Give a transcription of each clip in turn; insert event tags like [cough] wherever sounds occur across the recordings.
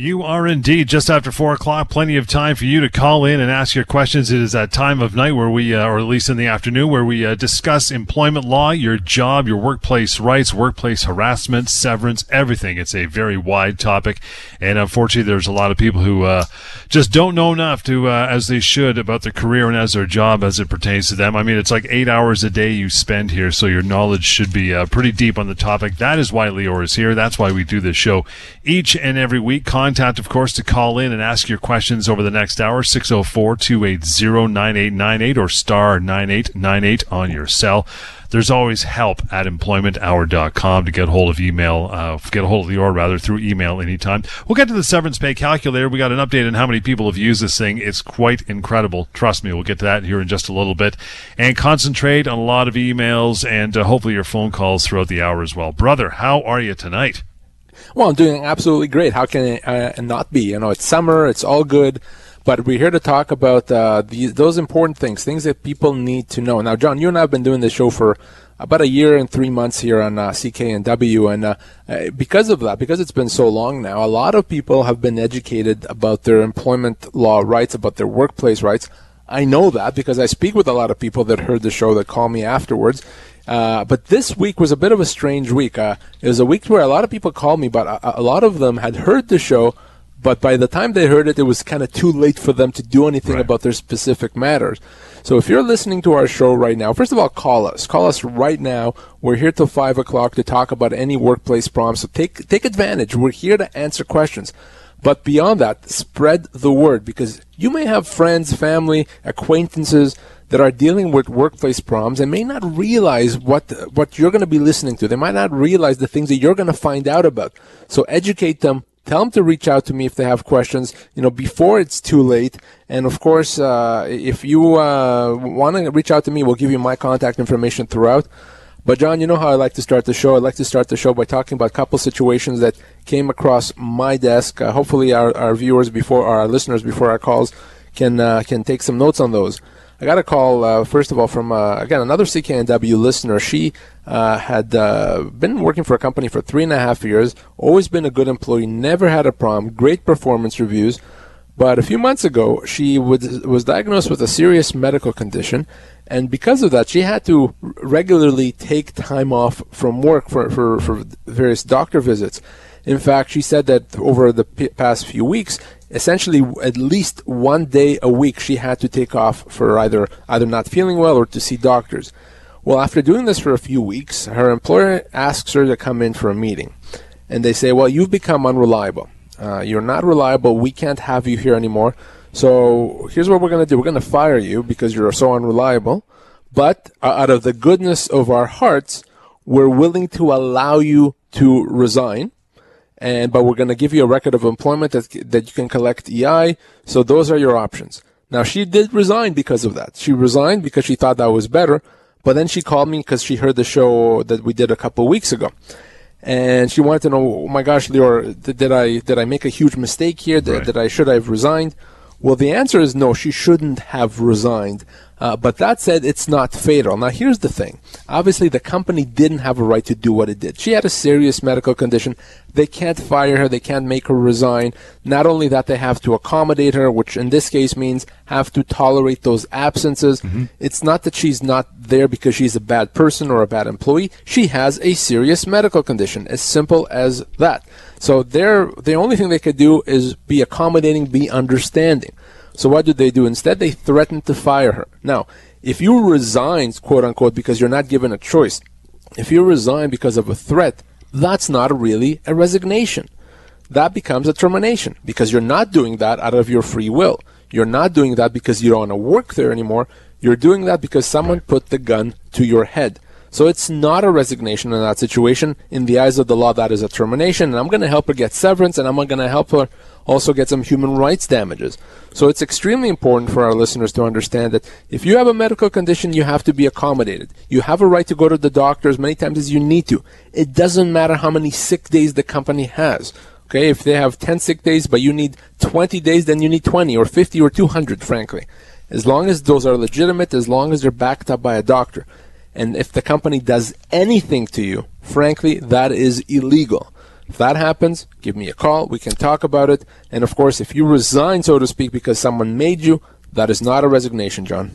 You are indeed just after four o'clock. Plenty of time for you to call in and ask your questions. It is that time of night where we, uh, or at least in the afternoon, where we uh, discuss employment law, your job, your workplace rights, workplace harassment, severance, everything. It's a very wide topic, and unfortunately, there's a lot of people who uh, just don't know enough to, uh, as they should, about their career and as their job as it pertains to them. I mean, it's like eight hours a day you spend here, so your knowledge should be uh, pretty deep on the topic. That is why Lior is here. That's why we do this show each and every week. Contact, of course, to call in and ask your questions over the next hour, 604-280-9898 or star 9898 on your cell. There's always help at employmenthour.com to get hold of email, uh, get a hold of the or rather through email anytime. We'll get to the severance pay calculator. We got an update on how many people have used this thing. It's quite incredible. Trust me, we'll get to that here in just a little bit and concentrate on a lot of emails and uh, hopefully your phone calls throughout the hour as well. Brother, how are you tonight? Well, I'm doing absolutely great. How can it uh, not be? You know, it's summer, it's all good, but we're here to talk about uh, the, those important things, things that people need to know. Now, John, you and I have been doing this show for about a year and three months here on uh, CKNW, and uh, uh, because of that, because it's been so long now, a lot of people have been educated about their employment law rights, about their workplace rights. I know that because I speak with a lot of people that heard the show that call me afterwards. Uh, but this week was a bit of a strange week. Uh, it was a week where a lot of people called me, but a, a, lot of them had heard the show, but by the time they heard it, it was kind of too late for them to do anything right. about their specific matters. So if you're listening to our show right now, first of all, call us. Call us right now. We're here till five o'clock to talk about any workplace problems. So take take advantage. We're here to answer questions. But beyond that, spread the word because you may have friends, family, acquaintances that are dealing with workplace problems and may not realize what what you're going to be listening to. They might not realize the things that you're going to find out about. So educate them. Tell them to reach out to me if they have questions. You know, before it's too late. And of course, uh, if you uh, want to reach out to me, we'll give you my contact information throughout. But John, you know how I like to start the show. I like to start the show by talking about a couple situations that came across my desk. Uh, hopefully, our, our viewers before our listeners before our calls can uh, can take some notes on those. I got a call uh, first of all from uh, again another CKNW listener. She uh, had uh, been working for a company for three and a half years, always been a good employee, never had a problem, great performance reviews. But a few months ago, she was, was diagnosed with a serious medical condition, and because of that, she had to regularly take time off from work for, for, for various doctor visits. In fact, she said that over the p- past few weeks, essentially at least one day a week she had to take off for either either not feeling well or to see doctors. Well, after doing this for a few weeks, her employer asks her to come in for a meeting, and they say, "Well, you've become unreliable. Uh, you're not reliable. We can't have you here anymore. So here's what we're going to do. We're going to fire you because you're so unreliable. But uh, out of the goodness of our hearts, we're willing to allow you to resign." And but we're going to give you a record of employment that that you can collect EI. So those are your options. Now she did resign because of that. She resigned because she thought that was better, but then she called me because she heard the show that we did a couple of weeks ago, and she wanted to know, oh my gosh, Lior, did, did I did I make a huge mistake here? Did, right. did I should I have resigned? Well, the answer is no. She shouldn't have resigned. Uh, but that said, it's not fatal. Now, here's the thing. Obviously, the company didn't have a right to do what it did. She had a serious medical condition. They can't fire her. They can't make her resign. Not only that, they have to accommodate her, which in this case means have to tolerate those absences. Mm-hmm. It's not that she's not there because she's a bad person or a bad employee. She has a serious medical condition. As simple as that. So they're, the only thing they could do is be accommodating, be understanding. So what did they do? Instead, they threatened to fire her. Now, if you resign, quote unquote, because you're not given a choice, if you resign because of a threat, that's not really a resignation. That becomes a termination because you're not doing that out of your free will. You're not doing that because you don't want to work there anymore. You're doing that because someone put the gun to your head. So it's not a resignation in that situation. In the eyes of the law, that is a termination. And I'm going to help her get severance and I'm going to help her also get some human rights damages. So it's extremely important for our listeners to understand that if you have a medical condition, you have to be accommodated. You have a right to go to the doctor as many times as you need to. It doesn't matter how many sick days the company has. Okay, if they have 10 sick days, but you need 20 days, then you need 20 or 50 or 200, frankly. As long as those are legitimate, as long as they're backed up by a doctor. And if the company does anything to you, frankly, that is illegal. If that happens, give me a call. We can talk about it. And of course, if you resign, so to speak, because someone made you, that is not a resignation, John.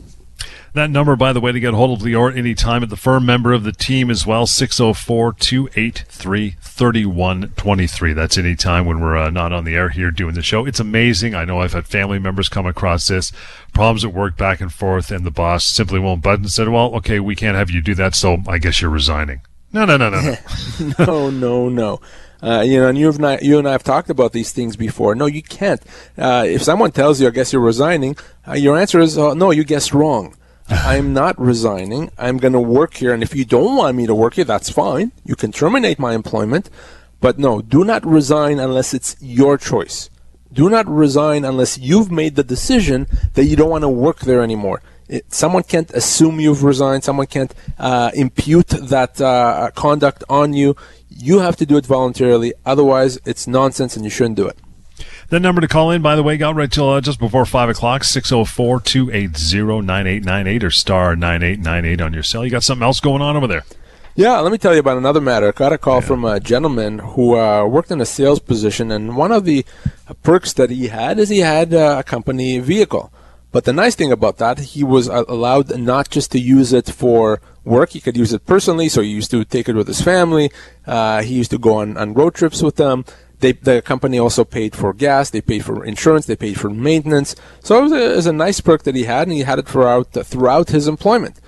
That number, by the way, to get a hold of Lior anytime at the firm, member of the team as well, 604 283 3123. That's anytime when we're uh, not on the air here doing the show. It's amazing. I know I've had family members come across this, problems at work back and forth, and the boss simply won't budge and said, well, okay, we can't have you do that, so I guess you're resigning. No, no, no, no, no. [laughs] no, no, no. Uh, you know, and you and, I, you and I have talked about these things before. No, you can't. Uh, if someone tells you, I guess you're resigning, uh, your answer is, uh, no, you guessed wrong. [laughs] I'm not resigning. I'm going to work here. And if you don't want me to work here, that's fine. You can terminate my employment. But no, do not resign unless it's your choice. Do not resign unless you've made the decision that you don't want to work there anymore. It, someone can't assume you've resigned. Someone can't uh, impute that uh, conduct on you. You have to do it voluntarily. Otherwise, it's nonsense and you shouldn't do it. The number to call in, by the way, got right till uh, just before 5 o'clock, 604 280 9898 or star 9898 on your cell. You got something else going on over there? Yeah, let me tell you about another matter. I got a call yeah. from a gentleman who uh, worked in a sales position, and one of the perks that he had is he had uh, a company vehicle. But the nice thing about that, he was uh, allowed not just to use it for work, he could use it personally, so he used to take it with his family. Uh, he used to go on, on road trips with them. They, the company also paid for gas, they paid for insurance, they paid for maintenance. So it was a, it was a nice perk that he had, and he had it throughout throughout his employment.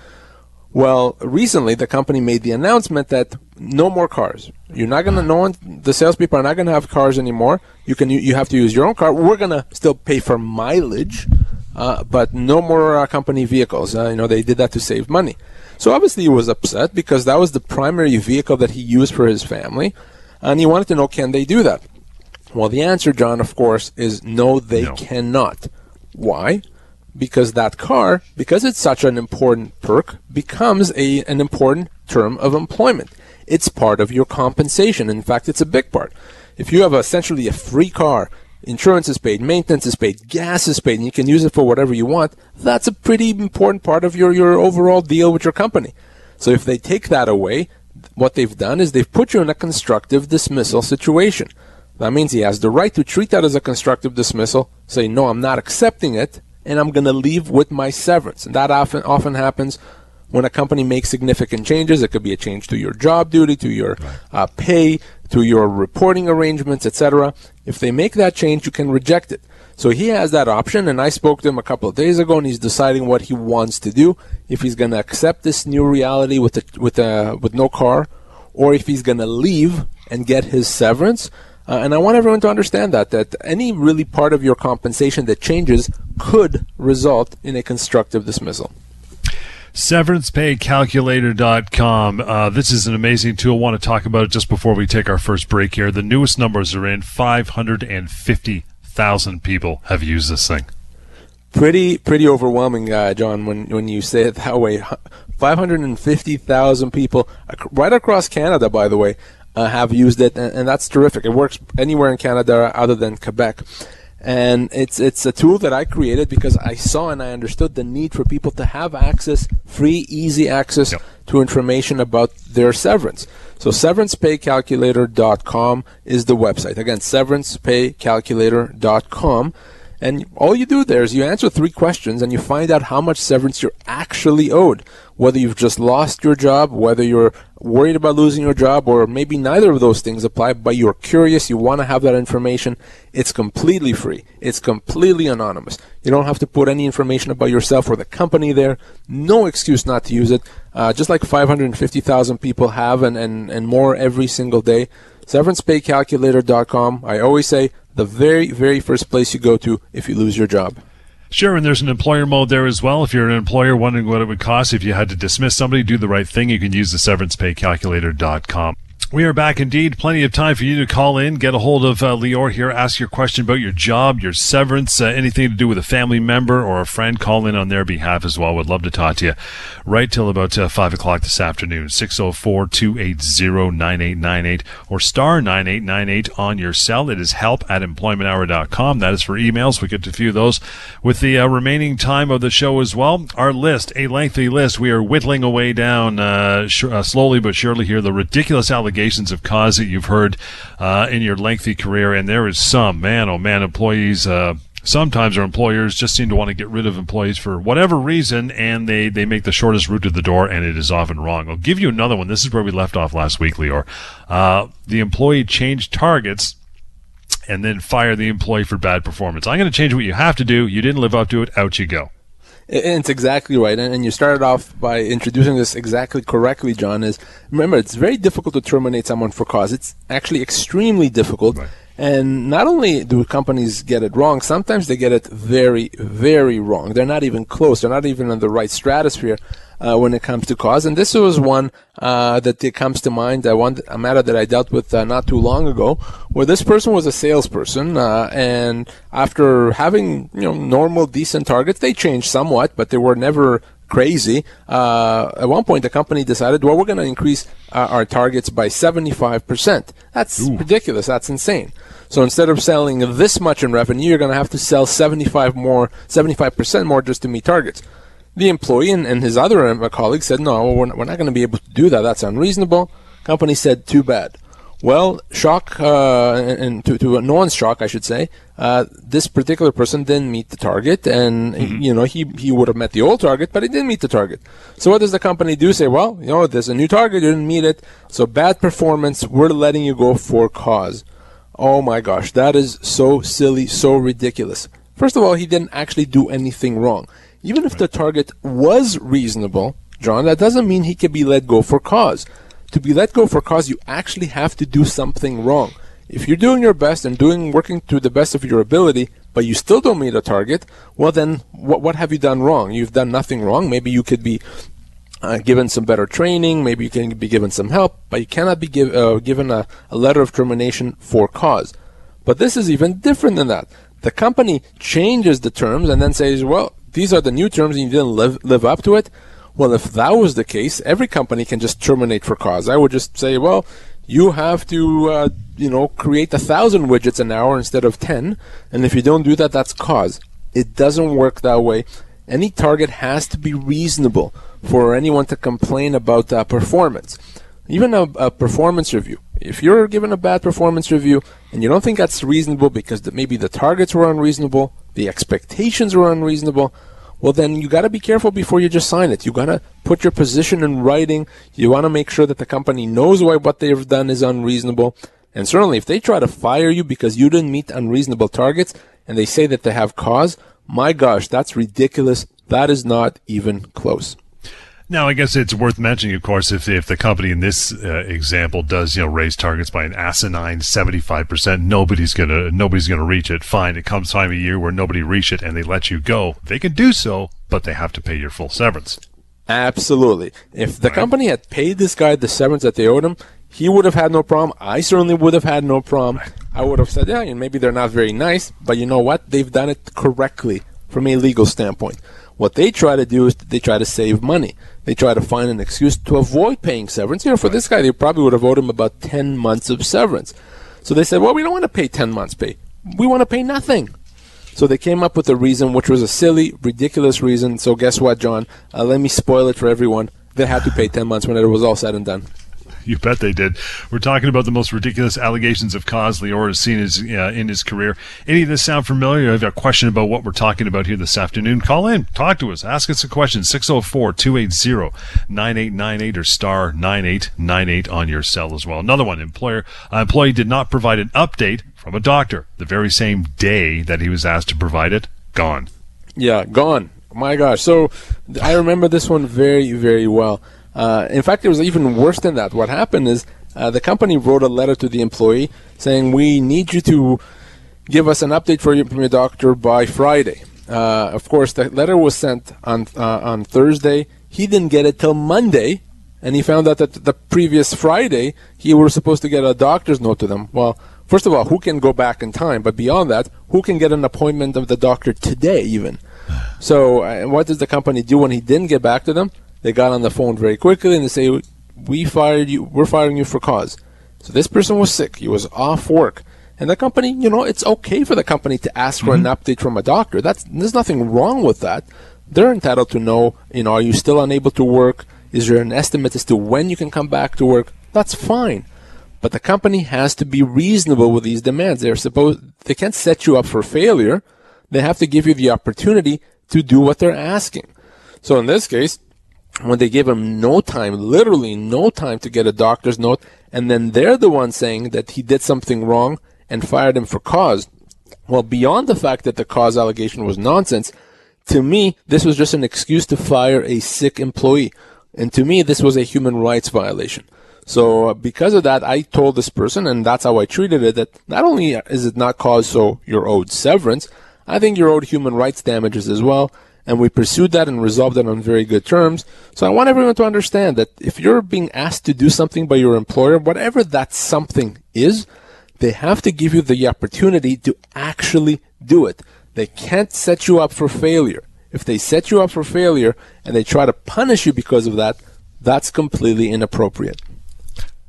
Well, recently the company made the announcement that no more cars. You're not gonna. No one. The salespeople are not gonna have cars anymore. You can. You, you have to use your own car. We're gonna still pay for mileage, uh, but no more uh, company vehicles. Uh, you know, they did that to save money. So obviously he was upset because that was the primary vehicle that he used for his family and he wanted to know can they do that? Well, the answer, John, of course, is no, they no. cannot. Why? Because that car, because it's such an important perk, becomes a an important term of employment. It's part of your compensation. In fact, it's a big part. If you have essentially a free car, insurance is paid, maintenance is paid, gas is paid, and you can use it for whatever you want, that's a pretty important part of your, your overall deal with your company. So if they take that away, what they've done is they've put you in a constructive dismissal situation. That means he has the right to treat that as a constructive dismissal, say, no, I'm not accepting it, and I'm going to leave with my severance. And that often, often happens when a company makes significant changes. It could be a change to your job duty, to your uh, pay, to your reporting arrangements, etc. If they make that change, you can reject it. So he has that option, and I spoke to him a couple of days ago, and he's deciding what he wants to do. If he's going to accept this new reality with a, with a, with no car, or if he's going to leave and get his severance. Uh, and I want everyone to understand that that any really part of your compensation that changes could result in a constructive dismissal. SeverancePayCalculator.com. Uh, this is an amazing tool. I want to talk about it just before we take our first break here. The newest numbers are in 550 thousand people have used this thing. Pretty pretty overwhelming, uh, John. When when you say it that way, five hundred and fifty thousand people right across Canada, by the way, uh, have used it, and, and that's terrific. It works anywhere in Canada other than Quebec and it's it's a tool that I created because I saw and I understood the need for people to have access, free, easy access yep. to information about their severance. So severancepaycalculator.com is the website. Again, severancepaycalculator.com. And all you do there is you answer three questions and you find out how much severance you're actually owed. Whether you've just lost your job, whether you're worried about losing your job, or maybe neither of those things apply, but you're curious, you want to have that information. It's completely free. It's completely anonymous. You don't have to put any information about yourself or the company there. No excuse not to use it. Uh, just like 550,000 people have and, and, and more every single day. SeverancePayCalculator.com. I always say the very, very first place you go to if you lose your job. Sure, and there's an employer mode there as well. If you're an employer wondering what it would cost if you had to dismiss somebody, do the right thing. You can use the severancepaycalculator.com. We are back indeed. Plenty of time for you to call in, get a hold of uh, Lior here, ask your question about your job, your severance, uh, anything to do with a family member or a friend. Call in on their behalf as well. Would love to talk to you right till about uh, 5 o'clock this afternoon. 604 280 9898 or star 9898 on your cell. It is help at employmenthour.com. That is for emails. We get to few of those with the uh, remaining time of the show as well. Our list, a lengthy list. We are whittling away down uh, sh- uh, slowly but surely here. The ridiculous allegations allegations of cause that you've heard uh, in your lengthy career, and there is some man, oh man, employees. Uh, sometimes our employers just seem to want to get rid of employees for whatever reason, and they they make the shortest route to the door, and it is often wrong. I'll give you another one. This is where we left off last week, Lior. Uh, the employee changed targets and then fire the employee for bad performance. I'm going to change what you have to do. You didn't live up to it. Out you go. It's exactly right, and, you started off by introducing this exactly correctly, John. Is remember, it's very difficult to terminate someone for cause. It's actually extremely difficult. Right. And not only do companies get it wrong, sometimes they get it very, very wrong. They're not even close. They're not even in the right stratosphere uh, when it comes to cause. And this was one uh, that comes to mind. Uh, one a matter that I dealt with uh, not too long ago, where this person was a salesperson, uh, and after having you know normal, decent targets, they changed somewhat, but they were never crazy. Uh, at one point, the company decided, well, we're going to increase uh, our targets by 75%. That's Ooh. ridiculous. That's insane. So instead of selling this much in revenue, you're going to have to sell 75 more, 75% more just to meet targets. The employee and, and his other uh, colleagues said, no, we're not, we're not going to be able to do that. That's unreasonable. Company said, too bad. Well, shock, uh, and to, to no one's shock, I should say, uh, this particular person didn't meet the target, and mm-hmm. you know he he would have met the old target, but he didn't meet the target. So what does the company do? Say, well, you know, there's a new target, you didn't meet it, so bad performance. We're letting you go for cause. Oh my gosh, that is so silly, so ridiculous. First of all, he didn't actually do anything wrong even if the target was reasonable, John, that doesn't mean he can be let go for cause. To be let go for cause, you actually have to do something wrong. If you're doing your best and doing working to the best of your ability, but you still don't meet a target, well then what what have you done wrong? You've done nothing wrong. Maybe you could be uh, given some better training. Maybe you can be given some help, but you cannot be give, uh, given a, a letter of termination for cause. But this is even different than that. The company changes the terms and then says, well, these are the new terms and you didn't live, live up to it. Well, if that was the case, every company can just terminate for cause. I would just say, well, you have to, uh, you know, create a thousand widgets an hour instead of 10. And if you don't do that, that's cause. It doesn't work that way. Any target has to be reasonable for anyone to complain about uh, performance. Even a, a, performance review. If you're given a bad performance review and you don't think that's reasonable because maybe the targets were unreasonable, the expectations were unreasonable, well then you got to be careful before you just sign it. You got to put your position in writing. You want to make sure that the company knows why what they've done is unreasonable. And certainly if they try to fire you because you didn't meet unreasonable targets and they say that they have cause, my gosh, that's ridiculous. That is not even close. Now, I guess it's worth mentioning, of course, if if the company in this uh, example does you know raise targets by an asinine seventy five percent, nobody's gonna nobody's gonna reach it. Fine, it comes time of year where nobody reach it and they let you go. They can do so, but they have to pay your full severance. Absolutely. If the right. company had paid this guy the severance that they owed him, he would have had no problem. I certainly would have had no problem. Right. I would have said, yeah, and maybe they're not very nice, but you know what? They've done it correctly from a legal standpoint. What they try to do is they try to save money. They try to find an excuse to avoid paying severance. You know, for this guy, they probably would have owed him about 10 months of severance. So they said, well, we don't want to pay 10 months pay. We want to pay nothing. So they came up with a reason, which was a silly, ridiculous reason. So guess what, John? Uh, let me spoil it for everyone. They had to pay 10 months when it was all said and done. [laughs] you bet they did. We're talking about the most ridiculous allegations of cause Lior has seen his, uh, in his career. Any of this sound familiar? I've got a question about what we're talking about here this afternoon. Call in, talk to us, ask us a question. 604 280 9898 or star 9898 on your cell as well. Another one, employer, uh, employee did not provide an update from a doctor the very same day that he was asked to provide it. Gone. Yeah, gone. My gosh. So I remember this one very, very well. Uh, in fact, it was even worse than that. What happened is uh, the company wrote a letter to the employee saying, "We need you to give us an update for your, from your doctor by Friday." Uh, of course, the letter was sent on uh, on Thursday. He didn't get it till Monday, and he found out that the previous Friday he was supposed to get a doctor's note to them. Well, first of all, who can go back in time? But beyond that, who can get an appointment of the doctor today, even? So, uh, what does the company do when he didn't get back to them? They got on the phone very quickly and they say, "We fired you. We're firing you for cause." So this person was sick. He was off work. And the company, you know, it's okay for the company to ask for mm-hmm. an update from a doctor. That's there's nothing wrong with that. They're entitled to know, you know, are you still unable to work? Is there an estimate as to when you can come back to work? That's fine. But the company has to be reasonable with these demands. They're supposed, they can't set you up for failure. They have to give you the opportunity to do what they're asking. So in this case, when they give him no time, literally no time to get a doctor's note, and then they're the ones saying that he did something wrong and fired him for cause. Well, beyond the fact that the cause allegation was nonsense, to me, this was just an excuse to fire a sick employee. And to me, this was a human rights violation. So uh, because of that, I told this person, and that's how I treated it, that not only is it not cause so you're owed severance, I think you're owed human rights damages as well. And we pursued that and resolved it on very good terms. So I want everyone to understand that if you're being asked to do something by your employer, whatever that something is, they have to give you the opportunity to actually do it. They can't set you up for failure. If they set you up for failure and they try to punish you because of that, that's completely inappropriate.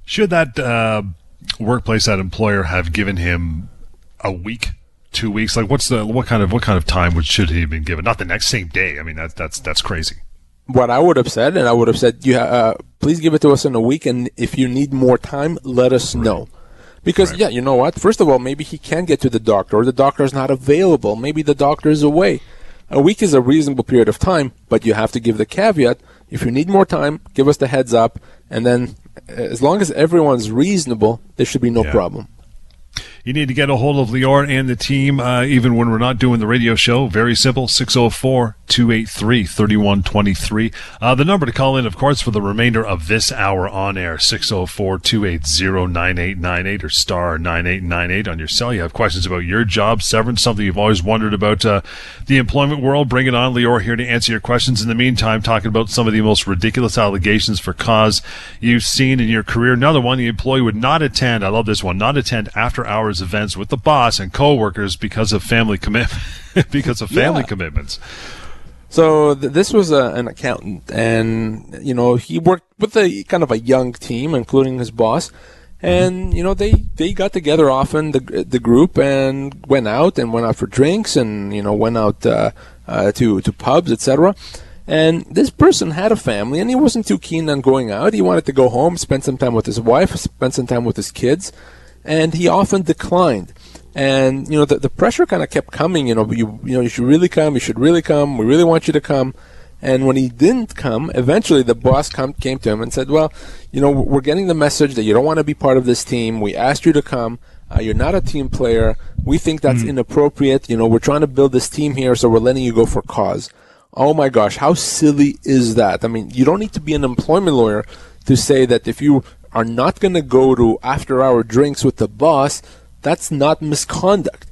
Should that uh, workplace, that employer, have given him a week, two weeks? Like, what's the what kind of what kind of time would should he have been given? Not the next same day. I mean, that's that's that's crazy. What I would have said, and I would have said, you uh, please give it to us in a week, and if you need more time, let us right. know. Because right. yeah, you know what? First of all, maybe he can get to the doctor, or the doctor is not available. Maybe the doctor is away. A week is a reasonable period of time, but you have to give the caveat. If you need more time, give us the heads up, and then as long as everyone's reasonable, there should be no yeah. problem. You need to get a hold of Lior and the team, uh, even when we're not doing the radio show. Very simple 604 283 3123. Uh, the number to call in, of course, for the remainder of this hour on air 604 280 9898 or star 9898 on your cell. You have questions about your job, severance, something you've always wondered about uh, the employment world. Bring it on. Lior here to answer your questions. In the meantime, talking about some of the most ridiculous allegations for cause you've seen in your career. Another one, the employee would not attend, I love this one, not attend after hours events with the boss and coworkers because of family commit [laughs] because of family yeah. commitments. So th- this was a, an accountant, and you know he worked with a kind of a young team, including his boss. And you know they, they got together often the the group and went out and went out for drinks and you know went out uh, uh, to to pubs etc. And this person had a family and he wasn't too keen on going out. He wanted to go home, spend some time with his wife, spend some time with his kids and he often declined. And you know the, the pressure kind of kept coming. You know you you know you should really come. You should really come. We really want you to come. And when he didn't come, eventually the boss come, came to him and said, "Well, you know we're getting the message that you don't want to be part of this team. We asked you to come. Uh, you're not a team player. We think that's mm. inappropriate. You know we're trying to build this team here, so we're letting you go for cause." Oh my gosh, how silly is that? I mean, you don't need to be an employment lawyer to say that if you are not going to go to after hour drinks with the boss, that's not misconduct.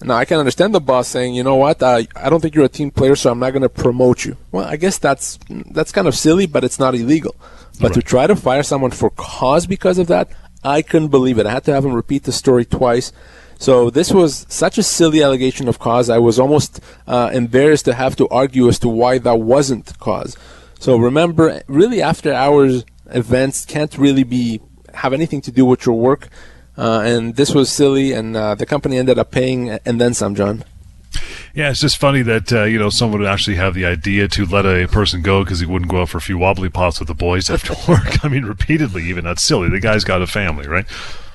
Now, I can understand the boss saying, you know what, uh, I don't think you're a team player, so I'm not going to promote you. Well, I guess that's that's kind of silly, but it's not illegal. But right. to try to fire someone for cause because of that, I couldn't believe it. I had to have him repeat the story twice. So this was such a silly allegation of cause. I was almost uh, embarrassed to have to argue as to why that wasn't cause. So remember, really after hours events can't really be have anything to do with your work. Uh, and this was silly, and uh, the company ended up paying and then some, John. Yeah, it's just funny that uh, you know someone would actually have the idea to let a person go because he wouldn't go out for a few wobbly pops with the boys [laughs] after work. I mean, repeatedly, even that's silly. The guy's got a family, right?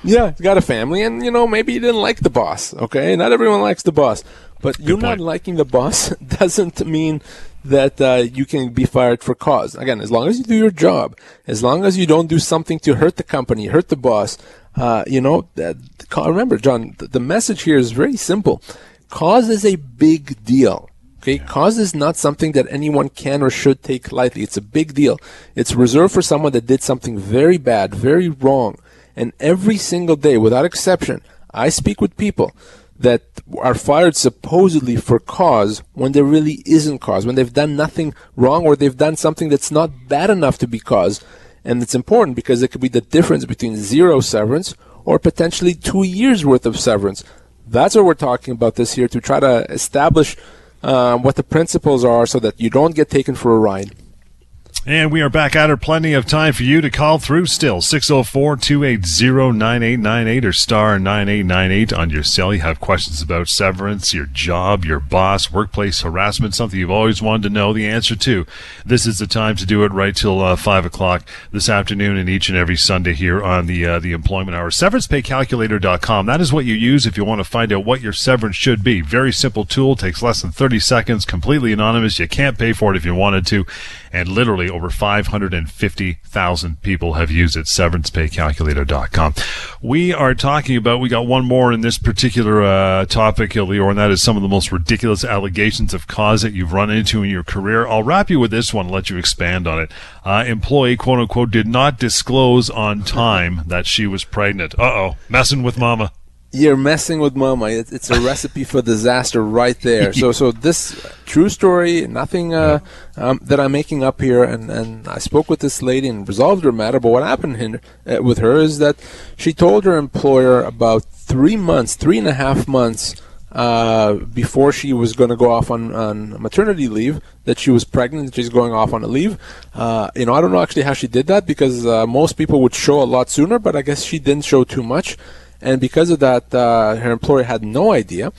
Yeah, he's got a family, and you know maybe he didn't like the boss. Okay, not everyone likes the boss, but Good you point. not liking the boss [laughs] doesn't mean that uh, you can be fired for cause. Again, as long as you do your job, as long as you don't do something to hurt the company, hurt the boss, uh, you know, remember, John, the message here is very simple. Cause is a big deal. Okay, cause is not something that anyone can or should take lightly. It's a big deal. It's reserved for someone that did something very bad, very wrong. And every single day, without exception, I speak with people that are fired supposedly for cause when there really isn't cause, when they've done nothing wrong or they've done something that's not bad enough to be cause. And it's important because it could be the difference between zero severance or potentially two years worth of severance. That's what we're talking about this here to try to establish uh, what the principles are so that you don't get taken for a ride. And we are back at her. Plenty of time for you to call through still. 604 280 9898 or star 9898 on your cell. You have questions about severance, your job, your boss, workplace harassment, something you've always wanted to know the answer to. This is the time to do it right till uh, 5 o'clock this afternoon and each and every Sunday here on the, uh, the Employment Hour. SeverancePayCalculator.com. That is what you use if you want to find out what your severance should be. Very simple tool, takes less than 30 seconds, completely anonymous. You can't pay for it if you wanted to. And literally over 550,000 people have used it. SeverancePayCalculator.com. We are talking about, we got one more in this particular uh, topic, Lior, and that is some of the most ridiculous allegations of cause that you've run into in your career. I'll wrap you with this one, let you expand on it. Uh, employee, quote unquote, did not disclose on time that she was pregnant. Uh oh, messing with mama you're messing with mama. It's a recipe for disaster right there. So, so this true story, nothing uh, um, that I'm making up here. And, and I spoke with this lady and resolved her matter. But what happened in, uh, with her is that she told her employer about three months, three and a half months uh, before she was going to go off on, on maternity leave that she was pregnant she's going off on a leave uh, you know i don't know actually how she did that because uh, most people would show a lot sooner but i guess she didn't show too much and because of that, uh, her employer had no idea.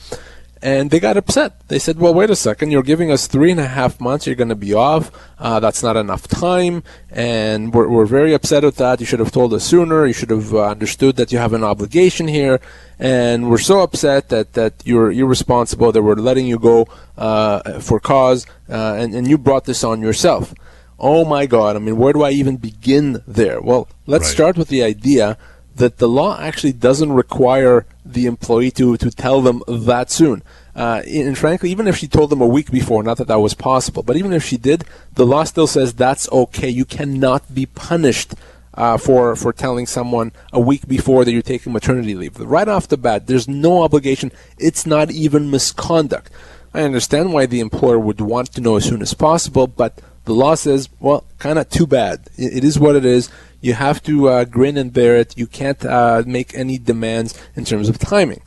And they got upset. They said, well, wait a second, you're giving us three and a half months, you're going to be off. Uh, that's not enough time. And we're, we're very upset with that. You should have told us sooner. You should have uh, understood that you have an obligation here. And we're so upset that, that you're irresponsible, that we're letting you go uh, for cause, uh, and, and you brought this on yourself. Oh my God. I mean, where do I even begin there? Well, let's right. start with the idea that the law actually doesn't require the employee to, to tell them that soon. Uh, and frankly, even if she told them a week before, not that that was possible, but even if she did, the law still says that's okay. You cannot be punished uh, for for telling someone a week before that you're taking maternity leave. Right off the bat, there's no obligation. It's not even misconduct. I understand why the employer would want to know as soon as possible, but the law says, well, kind of too bad. It, it is what it is. You have to uh, grin and bear it. You can't uh, make any demands in terms of timing.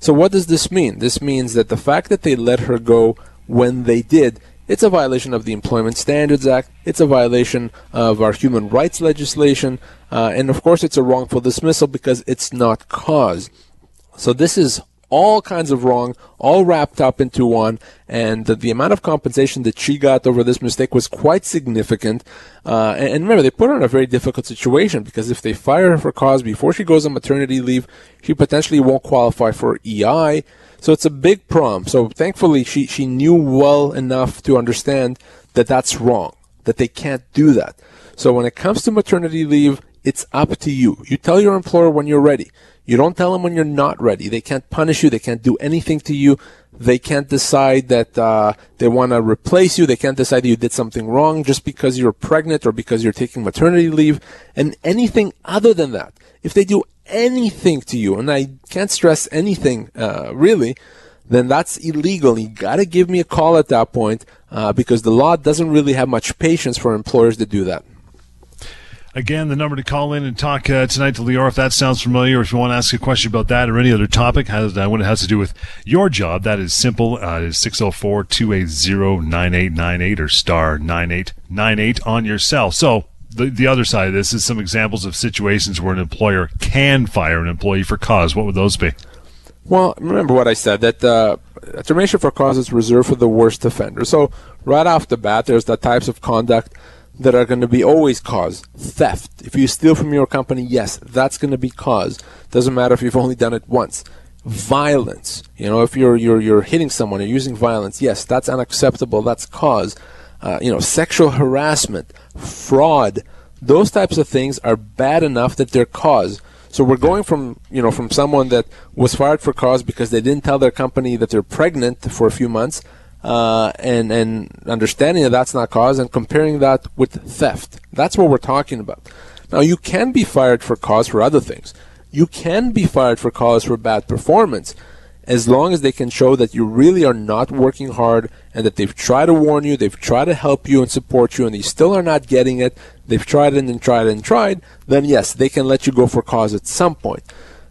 So what does this mean? This means that the fact that they let her go when they did, it's a violation of the Employment Standards Act. It's a violation of our human rights legislation. Uh, and of course, it's a wrongful dismissal because it's not cause. So this is all kinds of wrong, all wrapped up into one. And the, the amount of compensation that she got over this mistake was quite significant. Uh, and, and, remember, they put her in a very difficult situation because if they fire her for cause before she goes on maternity leave, she potentially won't qualify for EI. So it's a big problem. So thankfully, she, she knew well enough to understand that that's wrong, that they can't do that. So when it comes to maternity leave, it's up to you. You tell your employer when you're ready. You don't tell them when you're not ready. They can't punish you. They can't do anything to you. They can't decide that uh, they want to replace you. They can't decide that you did something wrong just because you're pregnant or because you're taking maternity leave and anything other than that. If they do anything to you, and I can't stress anything uh, really, then that's illegal. You got to give me a call at that point uh, because the law doesn't really have much patience for employers to do that. Again, the number to call in and talk uh, tonight to Lior, if that sounds familiar, or if you want to ask a question about that or any other topic has, uh, when it has to do with your job, that is simple. Uh, it is 604 280 9898 or star 9898 on your cell. So, the, the other side of this is some examples of situations where an employer can fire an employee for cause. What would those be? Well, remember what I said that uh, termination for cause is reserved for the worst offender. So, right off the bat, there's the types of conduct that are going to be always cause theft. If you steal from your company, yes, that's going to be cause. Doesn't matter if you've only done it once. Violence. You know, if you're you're you're hitting someone, you're using violence. Yes, that's unacceptable. That's cause. Uh, you know, sexual harassment, fraud. Those types of things are bad enough that they're cause. So we're going from you know from someone that was fired for cause because they didn't tell their company that they're pregnant for a few months uh, and and understanding that that's not cause and comparing that with theft. That's what we're talking about. Now you can be fired for cause for other things. You can be fired for cause for bad performance, as long as they can show that you really are not working hard and that they've tried to warn you, they've tried to help you and support you, and you still are not getting it. They've tried it and tried and tried. Then yes, they can let you go for cause at some point.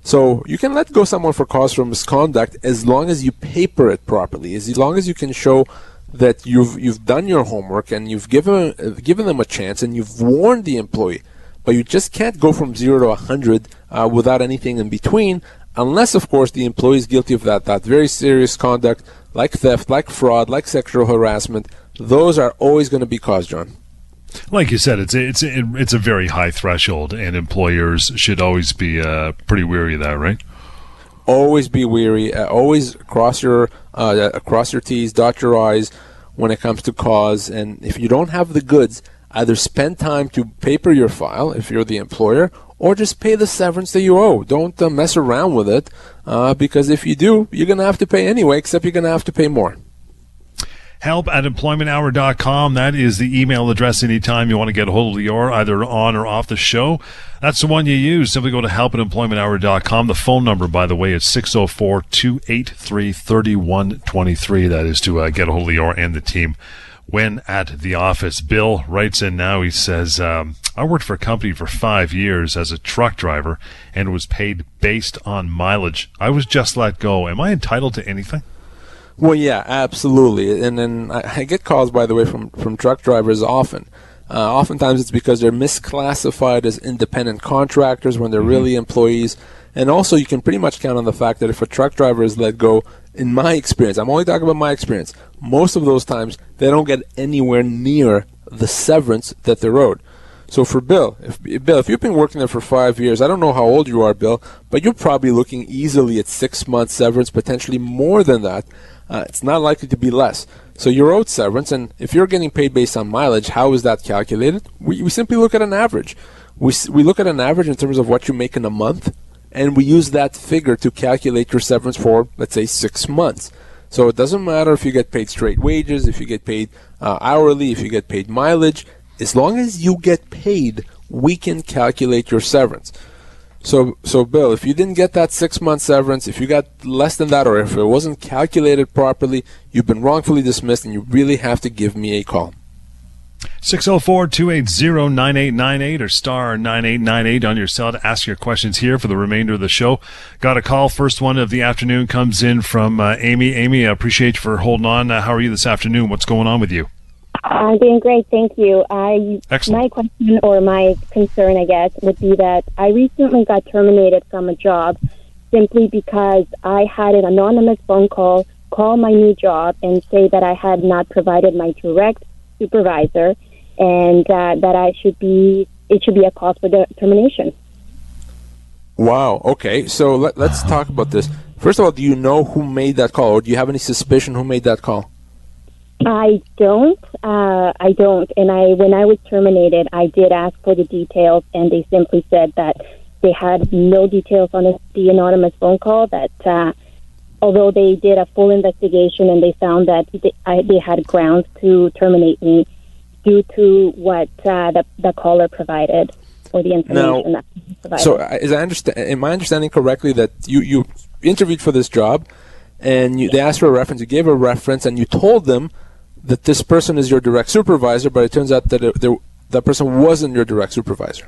So you can let go someone for cause for misconduct as long as you paper it properly, as long as you can show that you've you've done your homework and you've given given them a chance and you've warned the employee, but you just can't go from zero to a hundred uh, without anything in between, unless of course the employee is guilty of that that very serious conduct like theft, like fraud, like sexual harassment. Those are always going to be cause, John. Like you said, it's it's it's a very high threshold, and employers should always be uh, pretty weary of that, right? Always be weary. Uh, always cross your uh, cross your T's, dot your I's when it comes to cause. And if you don't have the goods, either spend time to paper your file if you're the employer, or just pay the severance that you owe. Don't uh, mess around with it, uh, because if you do, you're going to have to pay anyway. Except you're going to have to pay more help at employmenthour.com. That is the email address anytime you want to get a hold of Lior, either on or off the show. That's the one you use. Simply go to help at employmenthour.com. The phone number, by the way, is 604 283 3123. That is to uh, get a hold of Lior and the team when at the office. Bill writes in now. He says, um, I worked for a company for five years as a truck driver and was paid based on mileage. I was just let go. Am I entitled to anything? Well, yeah, absolutely. And then I, I get calls, by the way, from, from truck drivers often. Uh, oftentimes it's because they're misclassified as independent contractors when they're mm-hmm. really employees. And also, you can pretty much count on the fact that if a truck driver is let go, in my experience, I'm only talking about my experience, most of those times they don't get anywhere near the severance that they're owed. So for Bill, if Bill, if you've been working there for five years, I don't know how old you are, Bill, but you're probably looking easily at six months severance, potentially more than that. Uh, it's not likely to be less. So you're owed severance, and if you're getting paid based on mileage, how is that calculated? We, we simply look at an average. We, we look at an average in terms of what you make in a month, and we use that figure to calculate your severance for, let's say, six months. So it doesn't matter if you get paid straight wages, if you get paid uh, hourly, if you get paid mileage. As long as you get paid, we can calculate your severance. So, so Bill, if you didn't get that six month severance, if you got less than that, or if it wasn't calculated properly, you've been wrongfully dismissed, and you really have to give me a call. 604-280-9898 or star 9898 on your cell to ask your questions here for the remainder of the show. Got a call. First one of the afternoon comes in from uh, Amy. Amy, I appreciate you for holding on. Uh, how are you this afternoon? What's going on with you? I'm doing great, thank you. I Excellent. my question or my concern, I guess, would be that I recently got terminated from a job simply because I had an anonymous phone call call my new job and say that I had not provided my direct supervisor and uh, that I should be it should be a cause for the termination. Wow. Okay. So let, let's talk about this. First of all, do you know who made that call, or do you have any suspicion who made that call? I don't. Uh, I don't. And I, when I was terminated, I did ask for the details, and they simply said that they had no details on the, the anonymous phone call. That uh, although they did a full investigation and they found that they, I, they had grounds to terminate me due to what uh, the, the caller provided or the information now, that provided. So, is I understand, am I understanding correctly that you you interviewed for this job? And you, they asked for a reference. You gave a reference, and you told them that this person is your direct supervisor, but it turns out that it, there, that person wasn't your direct supervisor.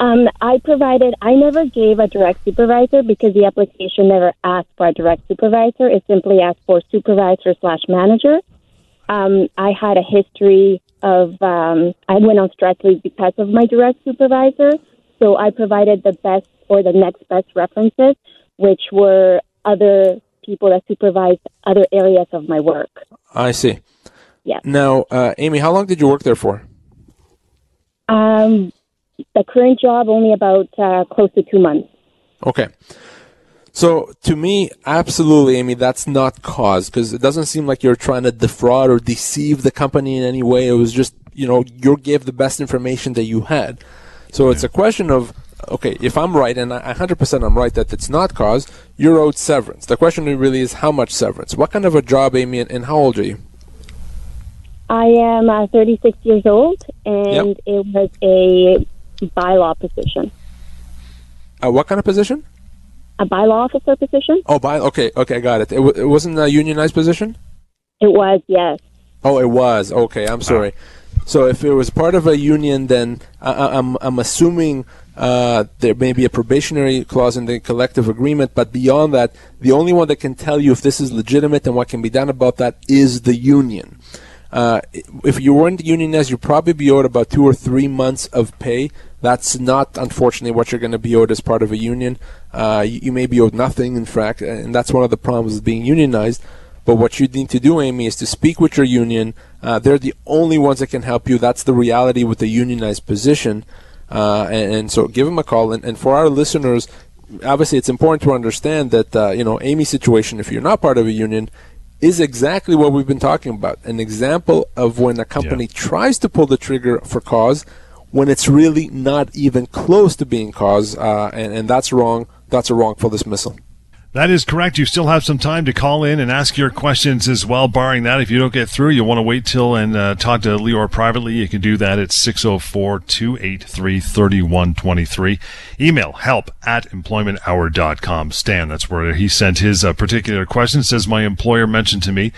Um, I provided, I never gave a direct supervisor because the application never asked for a direct supervisor. It simply asked for supervisor slash manager. Um, I had a history of, um, I went on strike leave because of my direct supervisor. So I provided the best or the next best references, which were other people that supervised other areas of my work. I see. Yeah. Now, uh, Amy, how long did you work there for? Um, the current job only about uh, close to two months. Okay. So to me, absolutely, Amy, that's not cause because it doesn't seem like you're trying to defraud or deceive the company in any way. It was just, you know, you gave the best information that you had. So it's a question of, okay, if I'm right, and I, 100% I'm right that it's not cause, you're owed severance. The question really is how much severance? What kind of a job, Amy, and how old are you? I am uh, 36 years old, and yep. it was a bylaw position. Uh, what kind of position? A bylaw officer position. Oh, by okay, okay, I got it. It, w- it wasn't a unionized position. It was, yes. Oh, it was. Okay, I'm sorry. So if it was part of a union, then I, am I'm, I'm assuming Uh, there may be a probationary clause in the collective agreement, but beyond that, the only one that can tell you if this is legitimate and what can be done about that is the union. Uh, if you weren't unionized, you'd probably be owed about two or three months of pay. That's not, unfortunately, what you're going to be owed as part of a union. Uh, you, you, may be owed nothing, in fact, and that's one of the problems with being unionized. But what you need to do, Amy, is to speak with your union. Uh, they're the only ones that can help you. That's the reality with the unionized position. Uh, and, and, so give them a call. And, and, for our listeners, obviously it's important to understand that, uh, you know, Amy's situation, if you're not part of a union, is exactly what we've been talking about. An example of when a company yeah. tries to pull the trigger for cause when it's really not even close to being cause, uh, and, and that's wrong. That's a wrongful dismissal. That is correct. You still have some time to call in and ask your questions as well. Barring that, if you don't get through, you'll want to wait till and uh, talk to Lior privately, you can do that at 604-283-3123. Email help at employmenthour.com. Stan, that's where he sent his uh, particular question. Says, my employer mentioned to me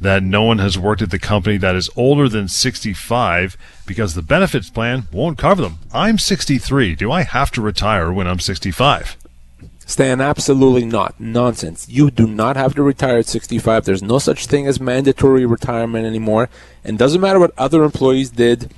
that no one has worked at the company that is older than 65 because the benefits plan won't cover them. I'm 63. Do I have to retire when I'm 65? Stan, absolutely not. Nonsense. You do not have to retire at 65. There's no such thing as mandatory retirement anymore. And doesn't matter what other employees did,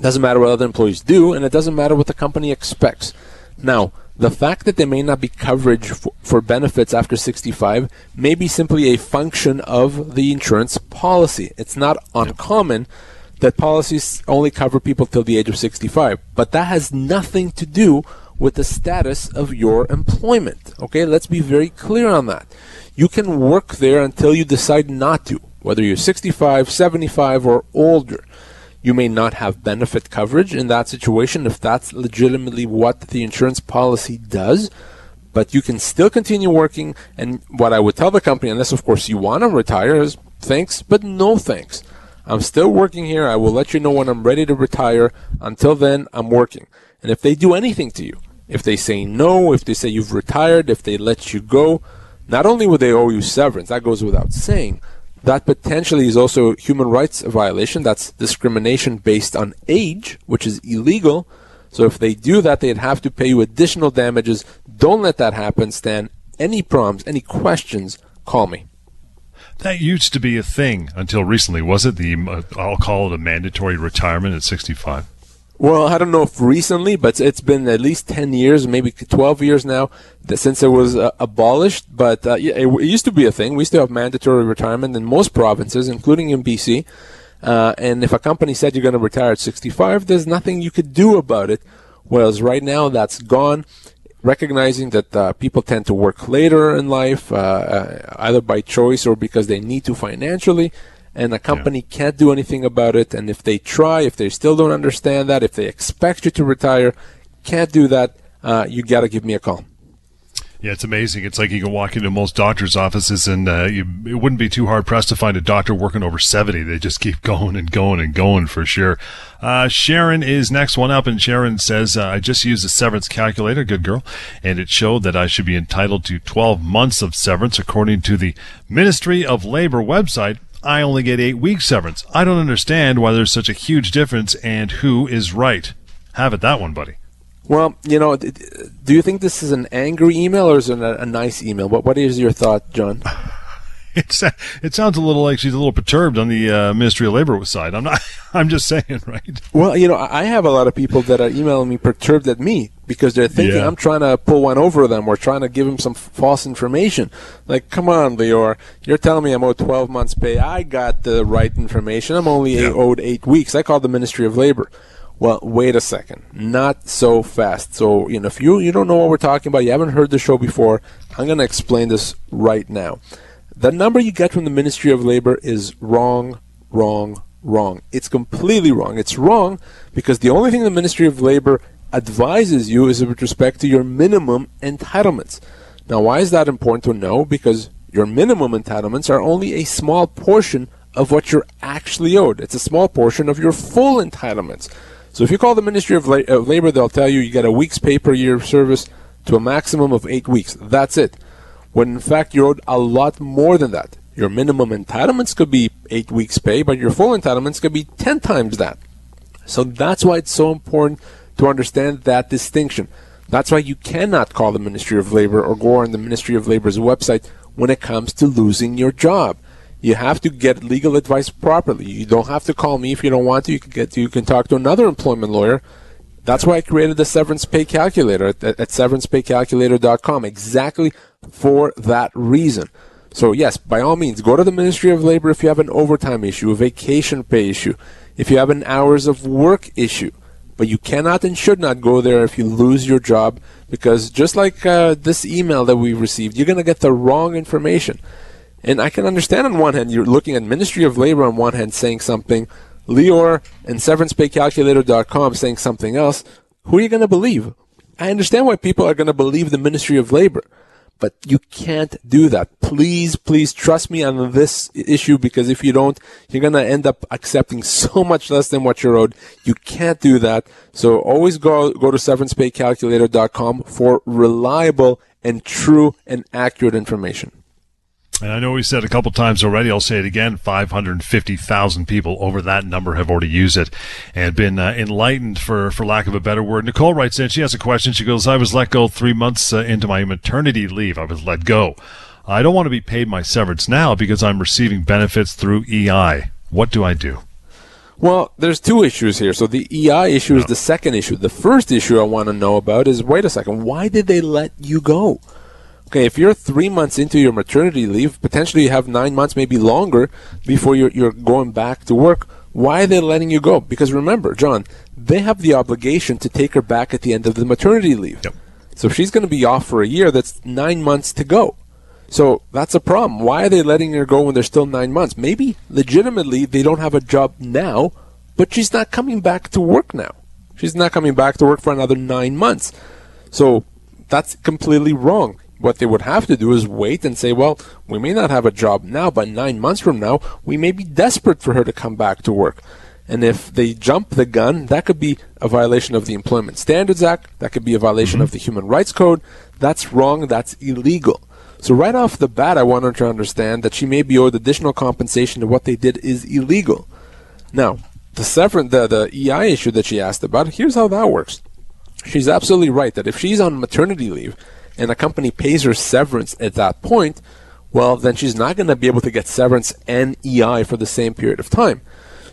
doesn't matter what other employees do, and it doesn't matter what the company expects. Now, the fact that there may not be coverage for, for benefits after 65 may be simply a function of the insurance policy. It's not uncommon that policies only cover people till the age of 65, but that has nothing to do with the status of your employment. Okay, let's be very clear on that. You can work there until you decide not to, whether you're 65, 75, or older. You may not have benefit coverage in that situation if that's legitimately what the insurance policy does, but you can still continue working. And what I would tell the company, unless of course you want to retire, is thanks, but no thanks. I'm still working here. I will let you know when I'm ready to retire. Until then, I'm working. And if they do anything to you, if they say no, if they say you've retired, if they let you go, not only would they owe you severance, that goes without saying, that potentially is also a human rights violation. That's discrimination based on age, which is illegal. So if they do that, they'd have to pay you additional damages. Don't let that happen, Stan. Any problems, any questions, call me. That used to be a thing until recently, was it? The uh, I'll call it a mandatory retirement at 65. Well, I don't know if recently, but it's been at least 10 years, maybe 12 years now since it was uh, abolished. But uh, it, it, used to be a thing. We to have mandatory retirement in most provinces, including in BC. Uh, and if a company said you're going to retire at 65, there's nothing you could do about it. Whereas right now, that's gone. Recognizing that uh, people tend to work later in life, uh, uh, either by choice or because they need to financially and a company yeah. can't do anything about it. And if they try, if they still don't understand that, if they expect you to retire, can't do that, uh, you got to give me a call. Yeah, it's amazing. It's like you can walk into most doctors' offices, and uh, you, it wouldn't be too hard pressed to find a doctor working over 70. They just keep [laughs] going and going and going for sure. Uh, Sharon is next one up, and Sharon says, uh, I just used a severance calculator, good girl, and it showed that I should be entitled to 12 months of severance according to the Ministry of Labor website. I only get eight weeks severance. I don't understand why there's such a huge difference and who is right. Have it that one, buddy. Well, you know, do you think this is an angry email or is it a, a nice email? What What is your thought, John? [laughs] It's, it sounds a little like she's a little perturbed on the uh, Ministry of Labor side. I'm not. [laughs] I'm just saying, right? Well, you know, I have a lot of people that are emailing me perturbed at me because they're thinking yeah. I'm trying to pull one over them or trying to give them some f- false information. Like, come on, Lior, you're telling me I'm owed 12 months pay. I got the right information. I'm only yeah. owed eight weeks. I called the Ministry of Labor. Well, wait a second. Not so fast. So, you know, if you you don't know what we're talking about, you haven't heard the show before, I'm going to explain this right now. The number you get from the Ministry of Labor is wrong, wrong, wrong. It's completely wrong. It's wrong because the only thing the Ministry of Labor advises you is with respect to your minimum entitlements. Now, why is that important to know? Because your minimum entitlements are only a small portion of what you're actually owed. It's a small portion of your full entitlements. So if you call the Ministry of, La- of Labor, they'll tell you you get a week's pay per year of service to a maximum of eight weeks. That's it when in fact you're owed a lot more than that. Your minimum entitlements could be eight weeks' pay, but your full entitlements could be 10 times that. So that's why it's so important to understand that distinction. That's why you cannot call the Ministry of Labor or go on the Ministry of Labor's website when it comes to losing your job. You have to get legal advice properly. You don't have to call me if you don't want to. You can get you can talk to another employment lawyer. That's why I created the severance pay calculator at, at severancepaycalculator.com exactly for that reason. So yes, by all means, go to the Ministry of Labor if you have an overtime issue, a vacation pay issue, if you have an hours of work issue. But you cannot and should not go there if you lose your job because just like uh, this email that we received, you're going to get the wrong information. And I can understand on one hand, you're looking at Ministry of Labor on one hand saying something, Lior and severancepaycalculator.com saying something else. Who are you going to believe? I understand why people are going to believe the Ministry of Labor, but you can't do that. Please, please trust me on this issue because if you don't, you're going to end up accepting [laughs] so much less than what you're owed. You can't do that. So always go, go to severancepaycalculator.com for reliable and true and accurate information. And I know we said a couple times already. I'll say it again: 550,000 people over that number have already used it and been uh, enlightened, for for lack of a better word. Nicole writes in. She has a question. She goes, "I was let go three months uh, into my maternity leave. I was let go. I don't want to be paid my severance now because I'm receiving benefits through EI. What do I do?" Well, there's two issues here. So the EI issue is the second issue. The first issue I want to know about is wait a second, why did they let you go? Okay, if you're three months into your maternity leave, potentially you have nine months, maybe longer, before you're, you're going back to work. Why are they letting you go? Because remember, John, they have the obligation to take her back at the end of the maternity leave. Yep. So if she's going to be off for a year, that's nine months to go. So that's a problem. Why are they letting her go when there's still nine months? Maybe legitimately they don't have a job now, but she's not coming back to work now. She's not coming back to work for another nine months. So that's completely wrong. What they would have to do is wait and say, well, we may not have a job now, but nine months from now, we may be desperate for her to come back to work. And if they jump the gun, that could be a violation of the Employment Standards Act. That could be a violation mm-hmm. of the Human Rights Code. That's wrong. That's illegal. So right off the bat, I want her to understand that she may be owed additional compensation to what they did is illegal. Now, the severance, the, the EI issue that she asked about, here's how that works. She's absolutely right that if she's on maternity leave and a company pays her severance at that point, well, then she's not going to be able to get severance and EI for the same period of time.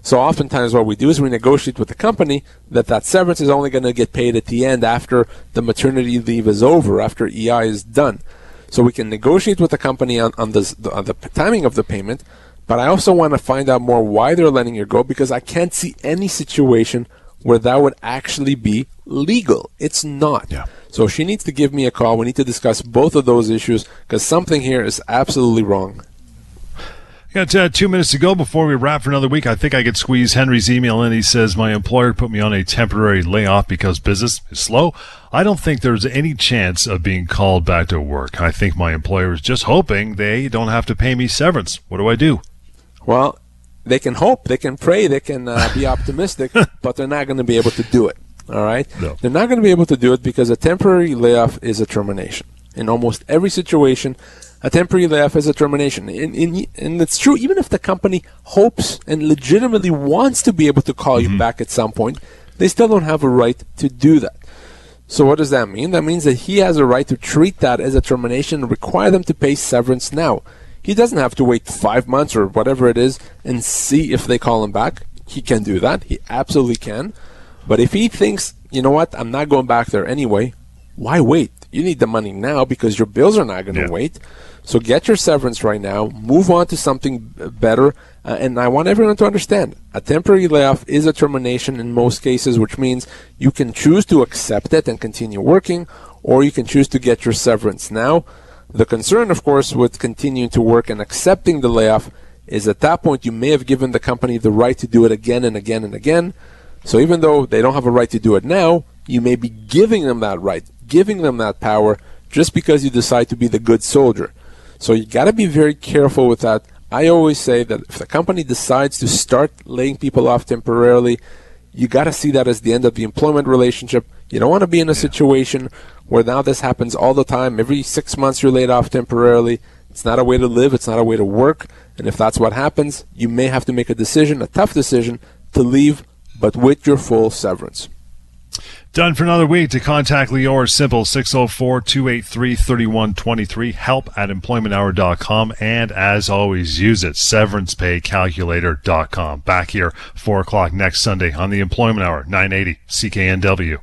So oftentimes what we do is we negotiate with the company that that severance is only going to get paid at the end after the maternity leave is over, after EI is done. So we can negotiate with the company on, on, this, on the timing of the payment, but I also want to find out more why they're letting you go because I can't see any situation where that would actually be legal. It's not. Yeah. So she needs to give me a call. We need to discuss both of those issues because something here is absolutely wrong. Got uh, two minutes to go before we wrap for another week. I think I could squeeze Henry's email in. He says, My employer put me on a temporary layoff because business is slow. I don't think there's any chance of being called back to work. I think my employer is just hoping they don't have to pay me severance. What do I do? Well, they can hope, they can pray, they can uh, be [laughs] optimistic, but they're not going to be able to do it. All right? No. They're not going to be able to do it because a temporary layoff is a termination. In almost every situation, a temporary layoff is a termination. And, and, and it's true, even if the company hopes and legitimately wants to be able to call mm-hmm. you back at some point, they still don't have a right to do that. So what does that mean? That means that he has a right to treat that as a termination and require them to pay severance now. He doesn't have to wait five months or whatever it is and see if they call him back. He can do that. He absolutely can. But if he thinks, you know what, I'm not going back there anyway, why wait? You need the money now because your bills are not going to yeah. wait. So get your severance right now, move on to something better. Uh, and I want everyone to understand a temporary layoff is a termination in most cases, which means you can choose to accept it and continue working, or you can choose to get your severance now. The concern, of course, with continuing to work and accepting the layoff is at that point you may have given the company the right to do it again and again and again. So even though they don't have a right to do it now, you may be giving them that right, giving them that power just because you decide to be the good soldier. So you got to be very careful with that. I always say that if the company decides to start laying people off temporarily, you got to see that as the end of the employment relationship. You don't want to be in a situation where now this happens all the time. Every six months you're laid off temporarily. It's not a way to live. It's not a way to work. And if that's what happens, you may have to make a decision, a tough decision, to leave but with your full severance. Done for another week. To contact Lior, simple 604-283-3123, help at employmenthour.com. And as always, use it, severancepaycalculator.com. Back here, 4 o'clock next Sunday on the Employment Hour, 980 CKNW.